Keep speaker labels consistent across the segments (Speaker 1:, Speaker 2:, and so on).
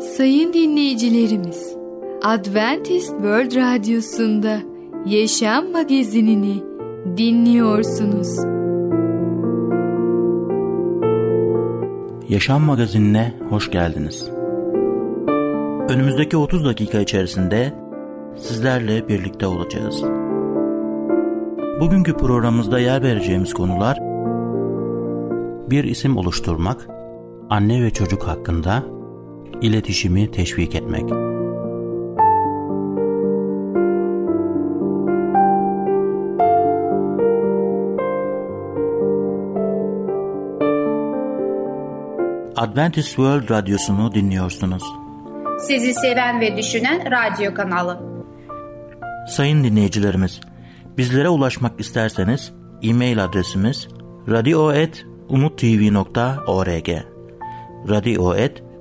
Speaker 1: Sayın dinleyicilerimiz, Adventist World Radyosu'nda Yaşam Magazinini dinliyorsunuz.
Speaker 2: Yaşam Magazinine hoş geldiniz. Önümüzdeki 30 dakika içerisinde sizlerle birlikte olacağız. Bugünkü programımızda yer vereceğimiz konular bir isim oluşturmak, anne ve çocuk hakkında, iletişimi teşvik etmek. Adventist World Radyosu'nu dinliyorsunuz.
Speaker 3: Sizi seven ve düşünen radyo kanalı.
Speaker 2: Sayın dinleyicilerimiz, bizlere ulaşmak isterseniz e-mail adresimiz radio.umutv.org radio.umutv.org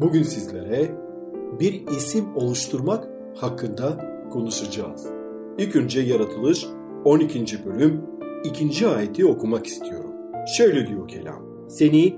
Speaker 4: Bugün sizlere bir isim oluşturmak hakkında konuşacağız. İlk önce yaratılış 12. bölüm 2. ayeti okumak istiyorum. Şöyle diyor kelam. Seni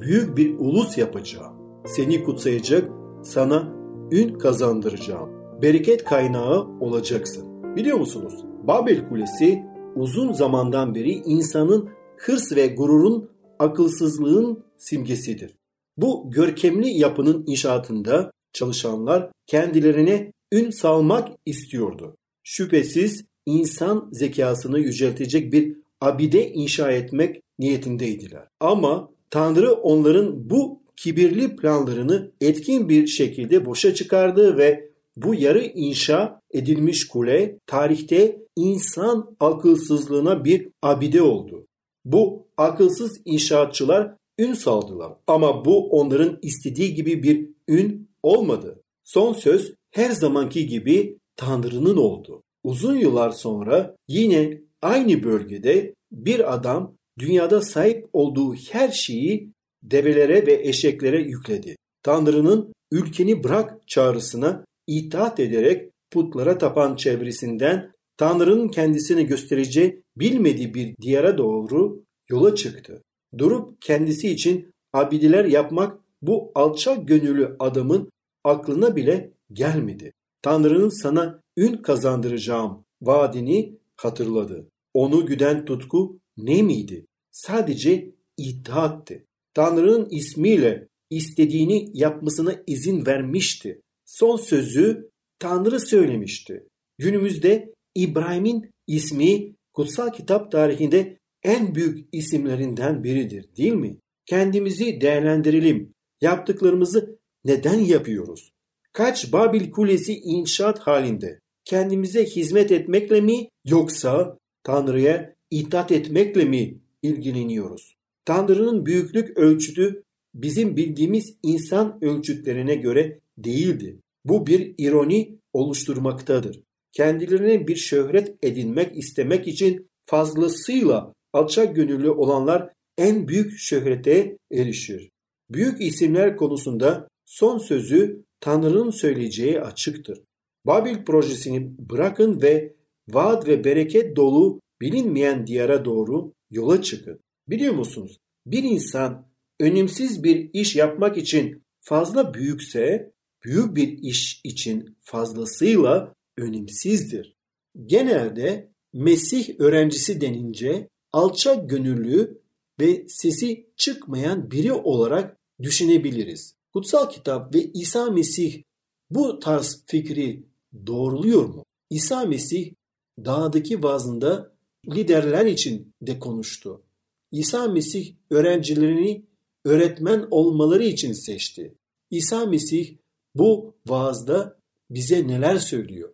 Speaker 4: büyük bir ulus yapacağım. Seni kutsayacak, sana ün kazandıracağım. Bereket kaynağı olacaksın. Biliyor musunuz? Babel Kulesi uzun zamandan beri insanın hırs ve gururun, akılsızlığın simgesidir. Bu görkemli yapının inşaatında çalışanlar kendilerine ün salmak istiyordu. Şüphesiz insan zekasını yüceltecek bir abide inşa etmek niyetindeydiler. Ama Tanrı onların bu kibirli planlarını etkin bir şekilde boşa çıkardı ve bu yarı inşa edilmiş kule tarihte insan akılsızlığına bir abide oldu. Bu akılsız inşaatçılar ün saldılar ama bu onların istediği gibi bir ün olmadı. Son söz her zamanki gibi Tanrı'nın oldu. Uzun yıllar sonra yine aynı bölgede bir adam dünyada sahip olduğu her şeyi develere ve eşeklere yükledi. Tanrı'nın ülkeni bırak çağrısına itaat ederek putlara tapan çevresinden Tanrı'nın kendisini göstereceği bilmediği bir diyara doğru yola çıktı. Durup kendisi için abideler yapmak bu alçak gönüllü adamın aklına bile gelmedi. Tanrı'nın sana ün kazandıracağım vaadini hatırladı. Onu güden tutku ne miydi? Sadece itaatti. Tanrı'nın ismiyle istediğini yapmasına izin vermişti. Son sözü Tanrı söylemişti. Günümüzde İbrahim'in ismi kutsal kitap tarihinde en büyük isimlerinden biridir değil mi? Kendimizi değerlendirelim. Yaptıklarımızı neden yapıyoruz? Kaç Babil Kulesi inşaat halinde? Kendimize hizmet etmekle mi yoksa Tanrı'ya itaat etmekle mi ilgileniyoruz? Tanrı'nın büyüklük ölçütü bizim bildiğimiz insan ölçütlerine göre değildi. Bu bir ironi oluşturmaktadır. Kendilerine bir şöhret edinmek istemek için fazlasıyla alçak gönüllü olanlar en büyük şöhrete erişir. Büyük isimler konusunda son sözü Tanrı'nın söyleyeceği açıktır. Babil projesini bırakın ve vaat ve bereket dolu bilinmeyen diyara doğru yola çıkın. Biliyor musunuz? Bir insan önemsiz bir iş yapmak için fazla büyükse büyük bir iş için fazlasıyla önemsizdir. Genelde Mesih öğrencisi denince alçak gönüllü ve sesi çıkmayan biri olarak düşünebiliriz. Kutsal kitap ve İsa Mesih bu tarz fikri doğruluyor mu? İsa Mesih dağdaki vaazında liderler için de konuştu. İsa Mesih öğrencilerini öğretmen olmaları için seçti. İsa Mesih bu vaazda bize neler söylüyor?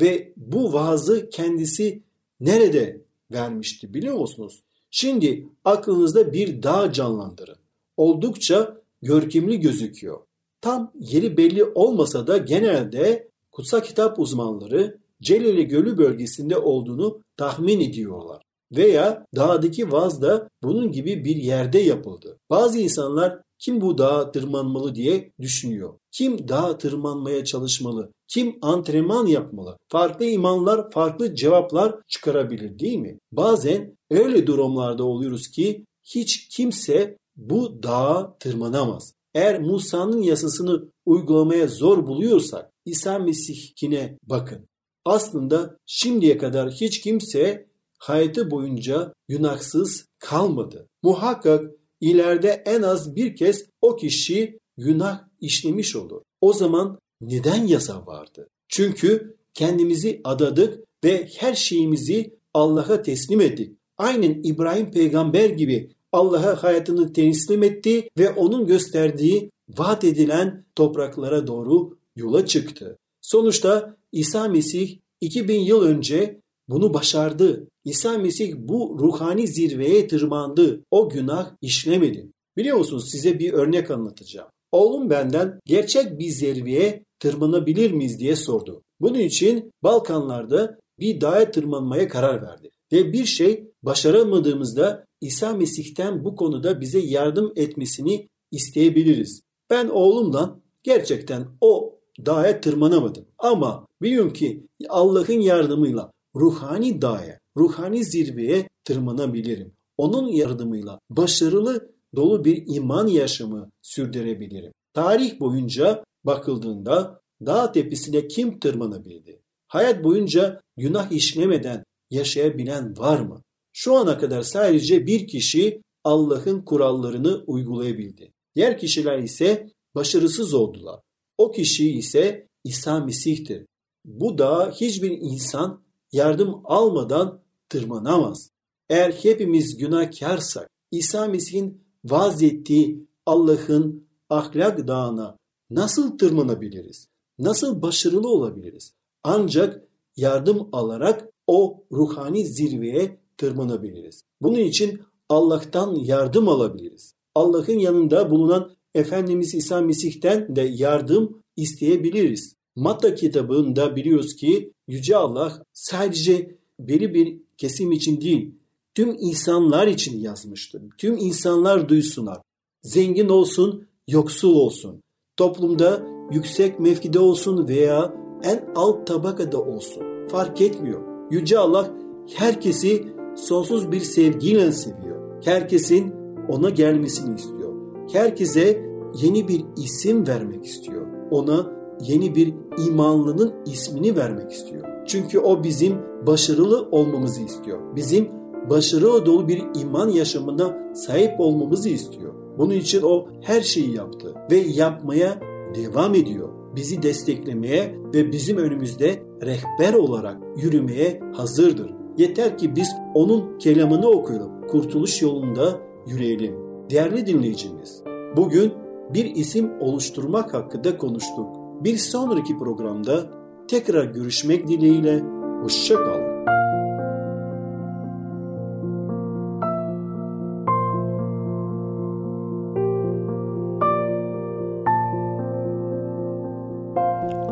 Speaker 4: Ve bu vaazı kendisi nerede vermişti biliyor musunuz? Şimdi aklınızda bir dağ canlandırın. Oldukça görkemli gözüküyor. Tam yeri belli olmasa da genelde kutsal kitap uzmanları Celile Gölü bölgesinde olduğunu tahmin ediyorlar. Veya dağdaki vaz da bunun gibi bir yerde yapıldı. Bazı insanlar kim bu dağa tırmanmalı diye düşünüyor. Kim dağa tırmanmaya çalışmalı? Kim antrenman yapmalı? Farklı imanlar farklı cevaplar çıkarabilir değil mi? Bazen öyle durumlarda oluyoruz ki hiç kimse bu dağa tırmanamaz. Eğer Musa'nın yasasını uygulamaya zor buluyorsak İsa Mesih'ine bakın. Aslında şimdiye kadar hiç kimse hayatı boyunca günahsız kalmadı. Muhakkak ileride en az bir kez o kişi günah işlemiş olur. O zaman neden yasa vardı? Çünkü kendimizi adadık ve her şeyimizi Allah'a teslim ettik. Aynen İbrahim peygamber gibi Allah'a hayatını teslim etti ve onun gösterdiği vaat edilen topraklara doğru yola çıktı. Sonuçta İsa Mesih 2000 yıl önce bunu başardı. İsa Mesih bu ruhani zirveye tırmandı. O günah işlemedi. Biliyor musunuz size bir örnek anlatacağım. Oğlum benden gerçek bir zirveye tırmanabilir miyiz diye sordu. Bunun için Balkanlarda bir dağa tırmanmaya karar verdi. Ve bir şey başaramadığımızda İsa Mesih'ten bu konuda bize yardım etmesini isteyebiliriz. Ben oğlumla gerçekten o dağa tırmanamadım. Ama biliyorum ki Allah'ın yardımıyla ruhani dağa, ruhani zirveye tırmanabilirim. Onun yardımıyla başarılı dolu bir iman yaşamı sürdürebilirim. Tarih boyunca bakıldığında dağ tepesine kim tırmanabildi? Hayat boyunca günah işlemeden yaşayabilen var mı? Şu ana kadar sadece bir kişi Allah'ın kurallarını uygulayabildi. Diğer kişiler ise başarısız oldular. O kişi ise İsa Mesih'tir. Bu dağa hiçbir insan yardım almadan tırmanamaz. Eğer hepimiz günahkarsak İsa Mesih'in vaaz ettiği Allah'ın ahlak dağına nasıl tırmanabiliriz? Nasıl başarılı olabiliriz? Ancak yardım alarak o ruhani zirveye tırmanabiliriz. Bunun için Allah'tan yardım alabiliriz. Allah'ın yanında bulunan Efendimiz İsa Mesih'ten de yardım isteyebiliriz. Matta kitabında biliyoruz ki Yüce Allah sadece belli bir kesim için değil, tüm insanlar için yazmıştır. Tüm insanlar duysunlar. Zengin olsun, yoksul olsun. Toplumda yüksek mevkide olsun veya en alt tabakada olsun. Fark etmiyor. Yüce Allah herkesi sonsuz bir sevgiyle seviyor. Herkesin ona gelmesini istiyor. Herkese yeni bir isim vermek istiyor. Ona yeni bir imanlının ismini vermek istiyor. Çünkü o bizim başarılı olmamızı istiyor. Bizim başarılı dolu bir iman yaşamına sahip olmamızı istiyor. Bunun için o her şeyi yaptı ve yapmaya devam ediyor. Bizi desteklemeye ve bizim önümüzde rehber olarak yürümeye hazırdır. Yeter ki biz onun kelamını okuyalım, kurtuluş yolunda yürüyelim. Değerli dinleyicimiz, bugün bir isim oluşturmak hakkında konuştuk. Bir sonraki programda tekrar görüşmek dileğiyle, hoşçakalın.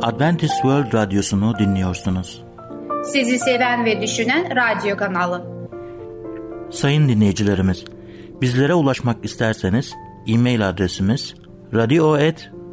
Speaker 2: Adventist World Radyosu'nu dinliyorsunuz.
Speaker 3: Sizi seven ve düşünen radyo kanalı.
Speaker 2: Sayın dinleyicilerimiz, bizlere ulaşmak isterseniz e-mail adresimiz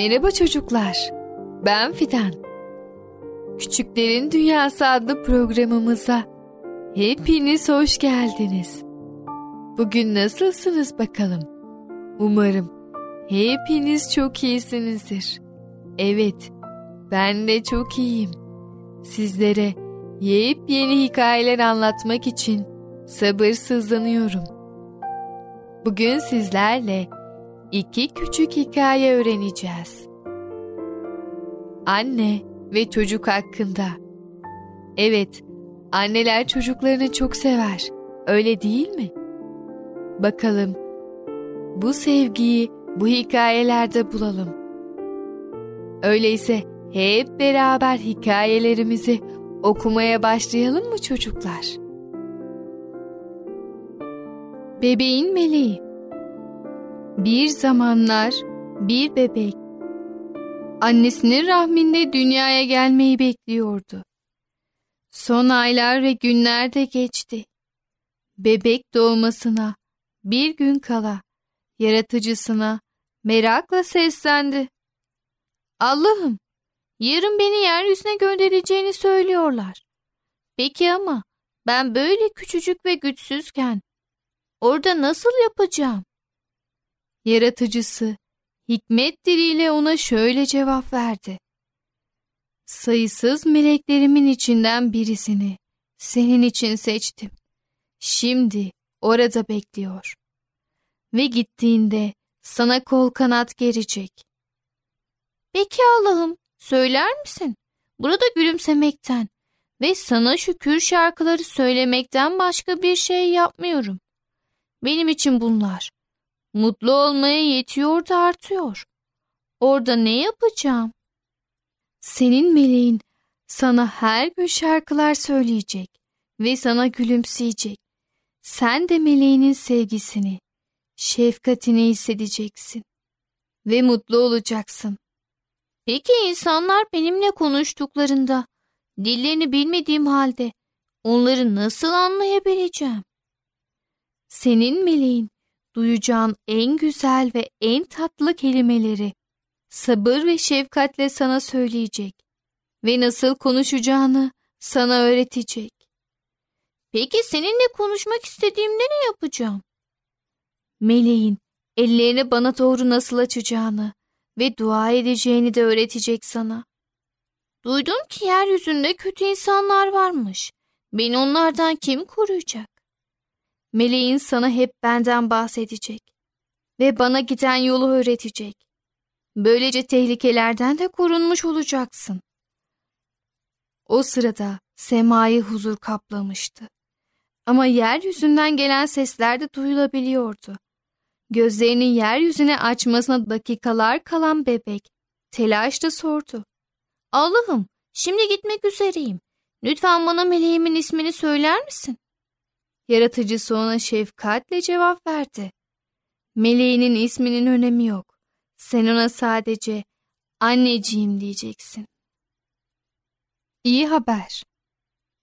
Speaker 1: Merhaba çocuklar. Ben Fidan. Küçüklerin Dünyası adlı programımıza hepiniz hoş geldiniz. Bugün nasılsınız bakalım? Umarım hepiniz çok iyisinizdir. Evet, ben de çok iyiyim. Sizlere yepyeni hikayeler anlatmak için sabırsızlanıyorum. Bugün sizlerle iki küçük hikaye öğreneceğiz. Anne ve çocuk hakkında. Evet, anneler çocuklarını çok sever. Öyle değil mi? Bakalım bu sevgiyi bu hikayelerde bulalım. Öyleyse hep beraber hikayelerimizi okumaya başlayalım mı çocuklar? Bebeğin meleği Bir zamanlar bir bebek annesinin rahminde dünyaya gelmeyi bekliyordu. Son aylar ve günler de geçti. Bebek doğmasına bir gün kala yaratıcısına merakla seslendi. Allah'ım, yarın beni yeryüzüne göndereceğini söylüyorlar. Peki ama ben böyle küçücük ve güçsüzken orada nasıl yapacağım? Yaratıcısı hikmet diliyle ona şöyle cevap verdi. Sayısız meleklerimin içinden birisini senin için seçtim. Şimdi orada bekliyor. Ve gittiğinde sana kol kanat gerecek. Peki Allah'ım, söyler misin? Burada gülümsemekten ve sana şükür şarkıları söylemekten başka bir şey yapmıyorum. Benim için bunlar. Mutlu olmaya yetiyor da artıyor. Orada ne yapacağım? Senin meleğin sana her gün şarkılar söyleyecek ve sana gülümseyecek. Sen de meleğinin sevgisini, şefkatini hissedeceksin ve mutlu olacaksın. Peki insanlar benimle konuştuklarında, dillerini bilmediğim halde onları nasıl anlayabileceğim? Senin meleğin duyacağın en güzel ve en tatlı kelimeleri sabır ve şefkatle sana söyleyecek ve nasıl konuşacağını sana öğretecek. Peki seninle konuşmak istediğimde ne yapacağım? Meleğin ellerini bana doğru nasıl açacağını ve dua edeceğini de öğretecek sana. Duydum ki yeryüzünde kötü insanlar varmış. Beni onlardan kim koruyacak? Meleğin sana hep benden bahsedecek ve bana giden yolu öğretecek. Böylece tehlikelerden de korunmuş olacaksın. O sırada semayı huzur kaplamıştı. Ama yeryüzünden gelen sesler de duyulabiliyordu. Gözlerini yeryüzüne açmasına dakikalar kalan bebek telaşla sordu. Allah'ım şimdi gitmek üzereyim. Lütfen bana meleğimin ismini söyler misin? Yaratıcısı ona şefkatle cevap verdi. Meleğinin isminin önemi yok. Sen ona sadece anneciğim diyeceksin. İyi haber.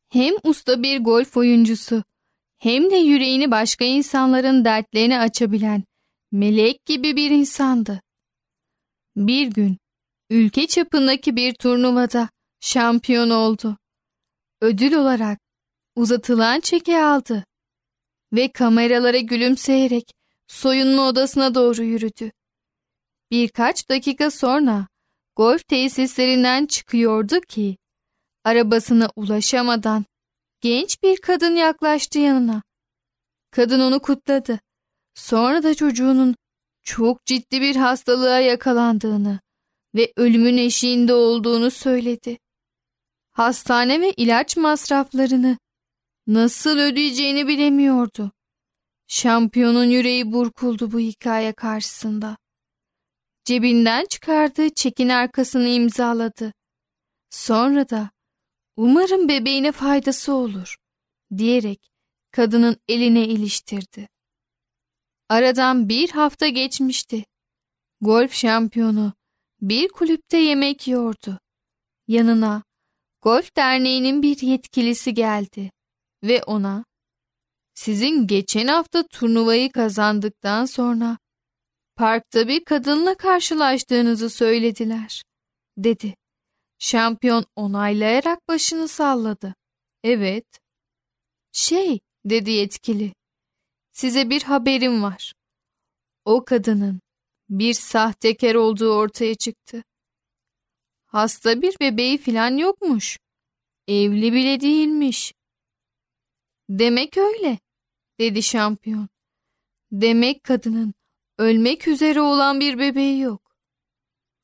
Speaker 1: Hem usta bir golf oyuncusu hem de yüreğini başka insanların dertlerini açabilen melek gibi bir insandı. Bir gün ülke çapındaki bir turnuvada şampiyon oldu. Ödül olarak uzatılan çeki aldı ve kameralara gülümseyerek soyunma odasına doğru yürüdü. Birkaç dakika sonra golf tesislerinden çıkıyordu ki arabasına ulaşamadan genç bir kadın yaklaştı yanına. Kadın onu kutladı. Sonra da çocuğunun çok ciddi bir hastalığa yakalandığını ve ölümün eşiğinde olduğunu söyledi. Hastane ve ilaç masraflarını nasıl ödeyeceğini bilemiyordu. Şampiyonun yüreği burkuldu bu hikaye karşısında. Cebinden çıkardığı çekin arkasını imzaladı. Sonra da umarım bebeğine faydası olur diyerek kadının eline iliştirdi. Aradan bir hafta geçmişti. Golf şampiyonu bir kulüpte yemek yiyordu. Yanına Golf Derneği'nin bir yetkilisi geldi ve ona sizin geçen hafta turnuvayı kazandıktan sonra parkta bir kadınla karşılaştığınızı söylediler, dedi. Şampiyon onaylayarak başını salladı. Evet. Şey, dedi yetkili. Size bir haberim var. O kadının bir sahtekar olduğu ortaya çıktı. Hasta bir bebeği filan yokmuş. Evli bile değilmiş. Demek öyle, dedi şampiyon. Demek kadının ölmek üzere olan bir bebeği yok.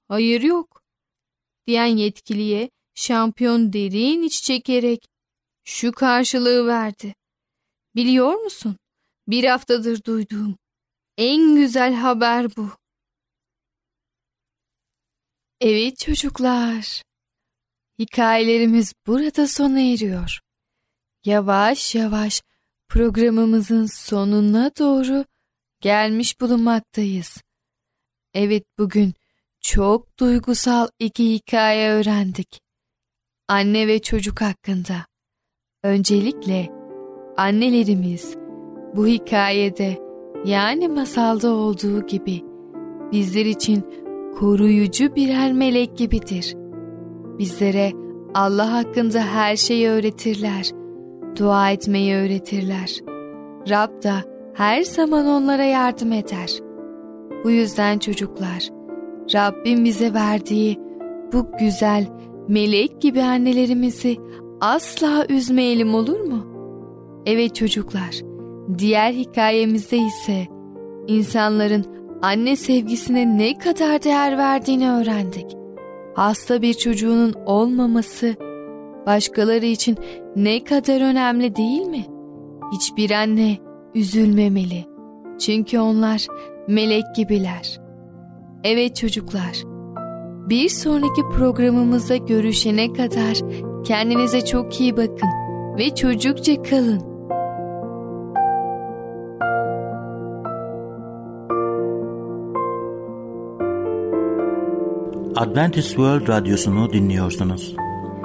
Speaker 1: Hayır yok, diyen yetkiliye şampiyon derin iç çekerek şu karşılığı verdi. Biliyor musun? Bir haftadır duyduğum en güzel haber bu. Evet çocuklar. Hikayelerimiz burada sona eriyor. Yavaş yavaş programımızın sonuna doğru gelmiş bulunmaktayız. Evet bugün çok duygusal iki hikaye öğrendik. Anne ve çocuk hakkında. Öncelikle annelerimiz bu hikayede yani masalda olduğu gibi bizler için koruyucu birer melek gibidir. Bizlere Allah hakkında her şeyi öğretirler. Dua etmeyi öğretirler. Rab da her zaman onlara yardım eder. Bu yüzden çocuklar, Rabbim bize verdiği bu güzel melek gibi annelerimizi asla üzmeyelim olur mu? Evet çocuklar, diğer hikayemizde ise insanların anne sevgisine ne kadar değer verdiğini öğrendik. Hasta bir çocuğunun olmaması başkaları için ne kadar önemli değil mi? Hiçbir anne üzülmemeli. Çünkü onlar melek gibiler. Evet çocuklar. Bir sonraki programımızda görüşene kadar kendinize çok iyi bakın ve çocukça kalın.
Speaker 2: Adventist World Radyosu'nu dinliyorsunuz.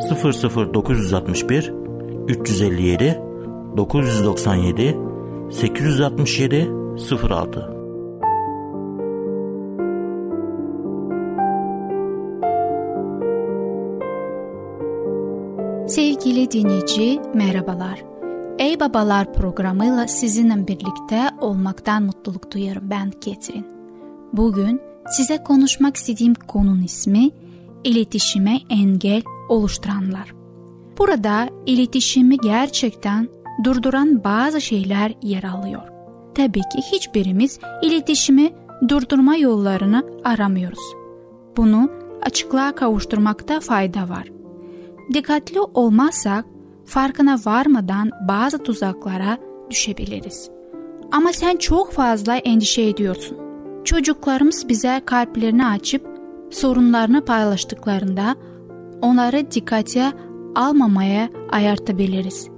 Speaker 2: 00961 357 997 867 06
Speaker 5: Sevgili dinleyici merhabalar. Ey Babalar programıyla sizinle birlikte olmaktan mutluluk duyarım ben Ketrin. Bugün size konuşmak istediğim konunun ismi iletişime engel oluşturanlar. Burada iletişimi gerçekten durduran bazı şeyler yer alıyor. Tabii ki hiçbirimiz iletişimi durdurma yollarını aramıyoruz. Bunu açıklığa kavuşturmakta fayda var. Dikkatli olmazsak farkına varmadan bazı tuzaklara düşebiliriz. Ama sen çok fazla endişe ediyorsun. Çocuklarımız bize kalplerini açıp sorunlarını paylaştıklarında onları dikkate almamaya ayartabiliriz.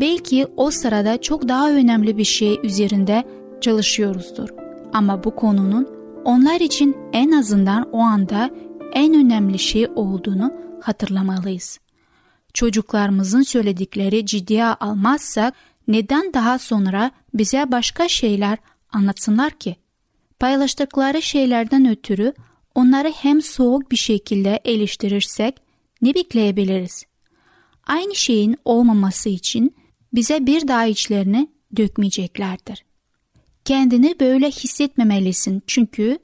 Speaker 5: Belki o sırada çok daha önemli bir şey üzerinde çalışıyoruzdur. Ama bu konunun onlar için en azından o anda en önemli şey olduğunu hatırlamalıyız. Çocuklarımızın söyledikleri ciddiye almazsak neden daha sonra bize başka şeyler anlatsınlar ki? Paylaştıkları şeylerden ötürü onları hem soğuk bir şekilde eleştirirsek ne bekleyebiliriz? Aynı şeyin olmaması için bize bir daha içlerini dökmeyeceklerdir. Kendini böyle hissetmemelisin çünkü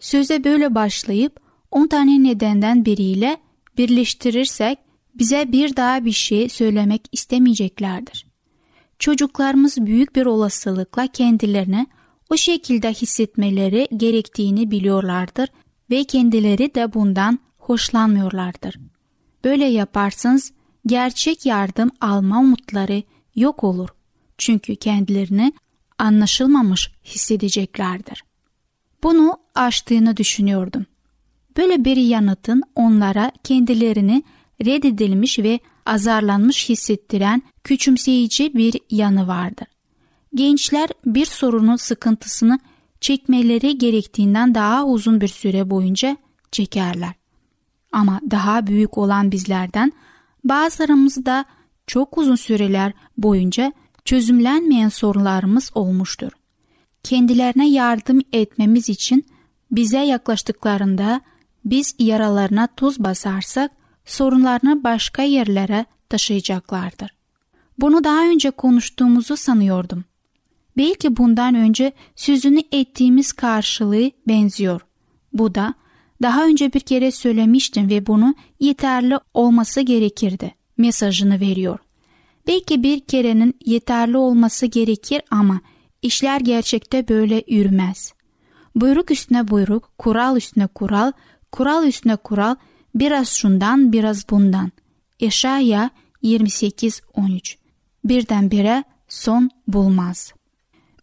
Speaker 5: söze böyle başlayıp 10 tane nedenden biriyle birleştirirsek bize bir daha bir şey söylemek istemeyeceklerdir. Çocuklarımız büyük bir olasılıkla kendilerini o şekilde hissetmeleri gerektiğini biliyorlardır ve kendileri de bundan hoşlanmıyorlardır. Böyle yaparsanız gerçek yardım alma umutları yok olur. Çünkü kendilerini anlaşılmamış hissedeceklerdir. Bunu aştığını düşünüyordum. Böyle bir yanıtın onlara kendilerini reddedilmiş ve azarlanmış hissettiren küçümseyici bir yanı vardır. Gençler bir sorunun sıkıntısını çekmeleri gerektiğinden daha uzun bir süre boyunca çekerler. Ama daha büyük olan bizlerden bazılarımız da çok uzun süreler boyunca çözümlenmeyen sorunlarımız olmuştur. Kendilerine yardım etmemiz için bize yaklaştıklarında biz yaralarına tuz basarsak sorunlarını başka yerlere taşıyacaklardır. Bunu daha önce konuştuğumuzu sanıyordum. Belki bundan önce sözünü ettiğimiz karşılığı benziyor. Bu da daha önce bir kere söylemiştim ve bunu yeterli olması gerekirdi mesajını veriyor. Belki bir kerenin yeterli olması gerekir ama işler gerçekte böyle yürümez. Buyruk üstüne buyruk, kural üstüne kural, kural üstüne kural, biraz şundan biraz bundan. Eşaya 28-13 Birdenbire son bulmaz.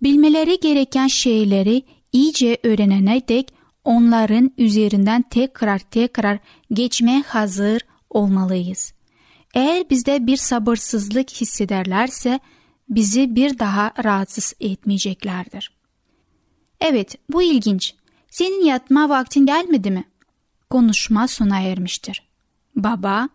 Speaker 5: Bilmeleri gereken şeyleri iyice öğrenene dek onların üzerinden tekrar tekrar geçmeye hazır olmalıyız. Eğer bizde bir sabırsızlık hissederlerse bizi bir daha rahatsız etmeyeceklerdir. Evet, bu ilginç. Senin yatma vaktin gelmedi mi? Konuşma sona ermiştir. Baba,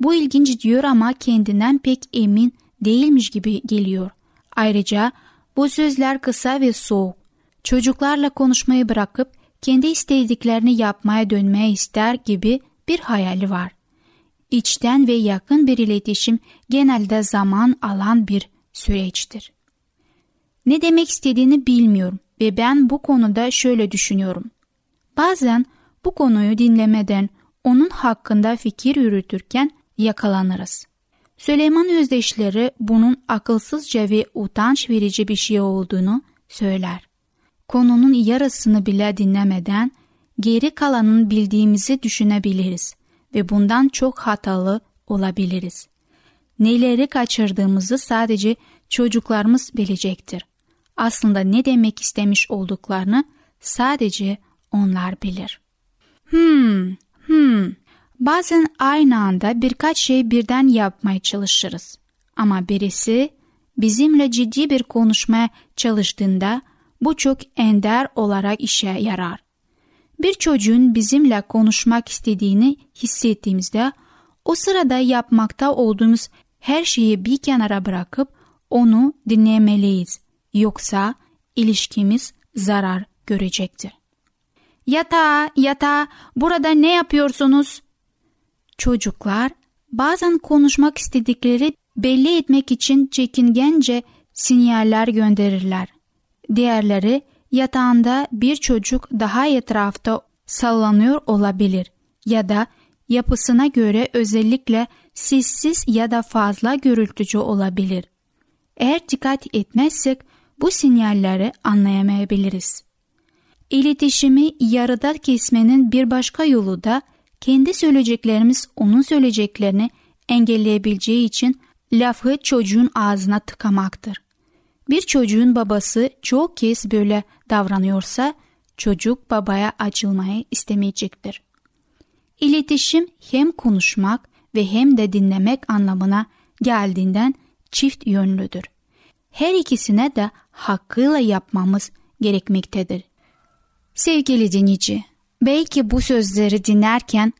Speaker 5: bu ilginç diyor ama kendinden pek emin değilmiş gibi geliyor. Ayrıca bu sözler kısa ve soğuk. Çocuklarla konuşmayı bırakıp kendi istediklerini yapmaya dönmeye ister gibi bir hayali var. İçten ve yakın bir iletişim genelde zaman alan bir süreçtir. Ne demek istediğini bilmiyorum ve ben bu konuda şöyle düşünüyorum. Bazen bu konuyu dinlemeden onun hakkında fikir yürütürken yakalanırız. Süleyman özdeşleri bunun akılsızca ve utanç verici bir şey olduğunu söyler. Konunun yarısını bile dinlemeden geri kalanın bildiğimizi düşünebiliriz ve bundan çok hatalı olabiliriz. Neleri kaçırdığımızı sadece çocuklarımız bilecektir. Aslında ne demek istemiş olduklarını sadece onlar bilir. Hmm, hmm. Bazen aynı anda birkaç şey birden yapmaya çalışırız. Ama birisi bizimle ciddi bir konuşmaya çalıştığında bu çok ender olarak işe yarar. Bir çocuğun bizimle konuşmak istediğini hissettiğimizde o sırada yapmakta olduğumuz her şeyi bir kenara bırakıp onu dinlemeliyiz. Yoksa ilişkimiz zarar görecektir. Yatağa, yatağa, burada ne yapıyorsunuz? Çocuklar bazen konuşmak istedikleri belli etmek için çekingence sinyaller gönderirler. Diğerleri yatağında bir çocuk daha etrafta sallanıyor olabilir ya da yapısına göre özellikle sessiz ya da fazla gürültücü olabilir. Eğer dikkat etmezsek bu sinyalleri anlayamayabiliriz. İletişimi yarıda kesmenin bir başka yolu da kendi söyleyeceklerimiz onun söyleyeceklerini engelleyebileceği için lafı çocuğun ağzına tıkamaktır. Bir çocuğun babası çok kez böyle davranıyorsa çocuk babaya açılmayı istemeyecektir. İletişim hem konuşmak ve hem de dinlemek anlamına geldiğinden çift yönlüdür. Her ikisine de hakkıyla yapmamız gerekmektedir. Sevgili dinleyici, belki bu sözleri dinlerken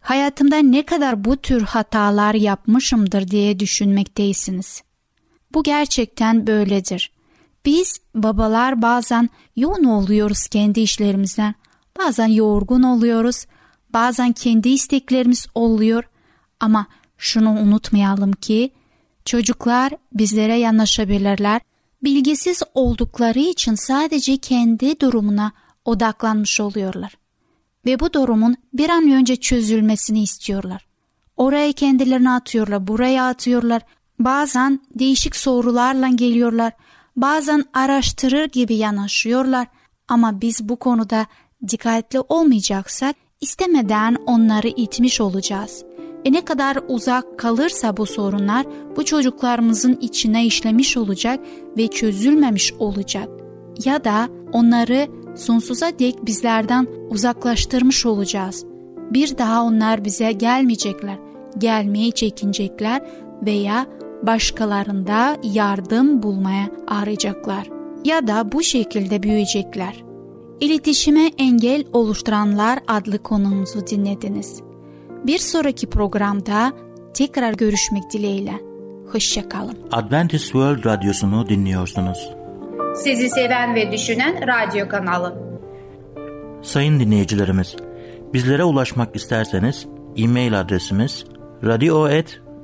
Speaker 5: hayatımda ne kadar bu tür hatalar yapmışımdır diye düşünmekteysiniz. Bu gerçekten böyledir. Biz babalar bazen yoğun oluyoruz kendi işlerimizden, bazen yorgun oluyoruz, bazen kendi isteklerimiz oluyor ama şunu unutmayalım ki çocuklar bizlere yanaşabilirler. Bilgisiz oldukları için sadece kendi durumuna odaklanmış oluyorlar. Ve bu durumun bir an önce çözülmesini istiyorlar. Oraya kendilerini atıyorlar, buraya atıyorlar. Bazen değişik sorularla geliyorlar. Bazen araştırır gibi yanaşıyorlar. Ama biz bu konuda dikkatli olmayacaksak istemeden onları itmiş olacağız. E ne kadar uzak kalırsa bu sorunlar bu çocuklarımızın içine işlemiş olacak ve çözülmemiş olacak. Ya da onları sonsuza dek bizlerden uzaklaştırmış olacağız. Bir daha onlar bize gelmeyecekler, gelmeyi çekinecekler veya başkalarında yardım bulmaya arayacaklar ya da bu şekilde büyüyecekler. İletişime engel oluşturanlar adlı konumuzu dinlediniz. Bir sonraki programda tekrar görüşmek dileğiyle. Hoşçakalın.
Speaker 2: Adventist World Radyosu'nu dinliyorsunuz.
Speaker 3: Sizi seven ve düşünen radyo kanalı.
Speaker 2: Sayın dinleyicilerimiz, bizlere ulaşmak isterseniz e-mail adresimiz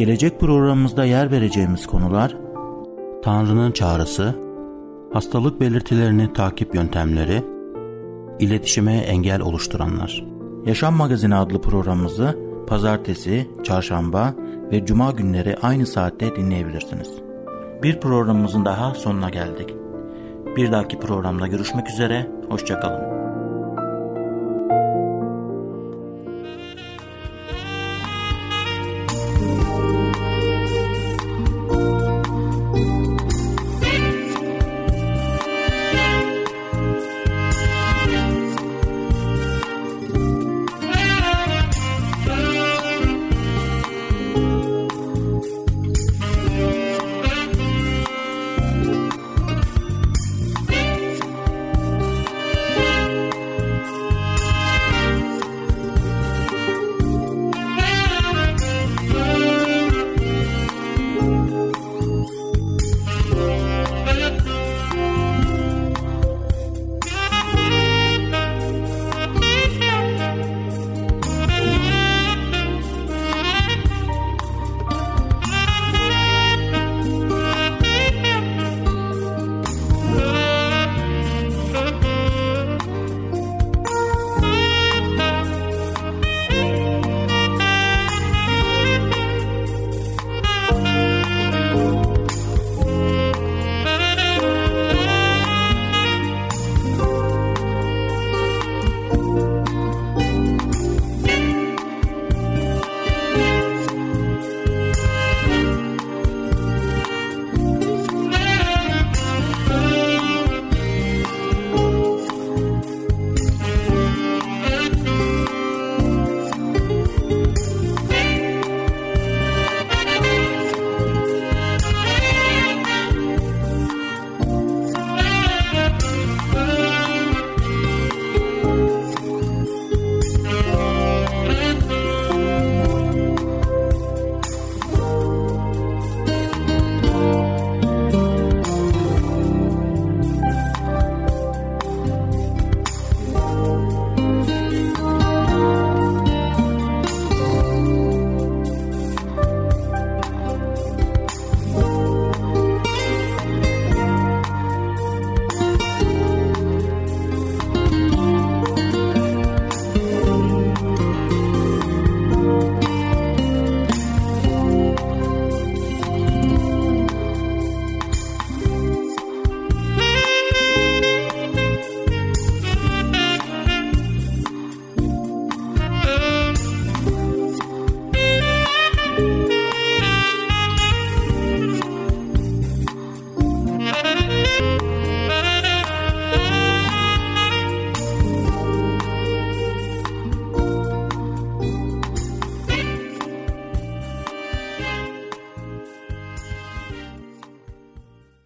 Speaker 2: Gelecek programımızda yer vereceğimiz konular Tanrı'nın çağrısı, hastalık belirtilerini takip yöntemleri, iletişime engel oluşturanlar. Yaşam Magazini adlı programımızı pazartesi, çarşamba ve cuma günleri aynı saatte dinleyebilirsiniz. Bir programımızın daha sonuna geldik. Bir dahaki programda görüşmek üzere, hoşçakalın.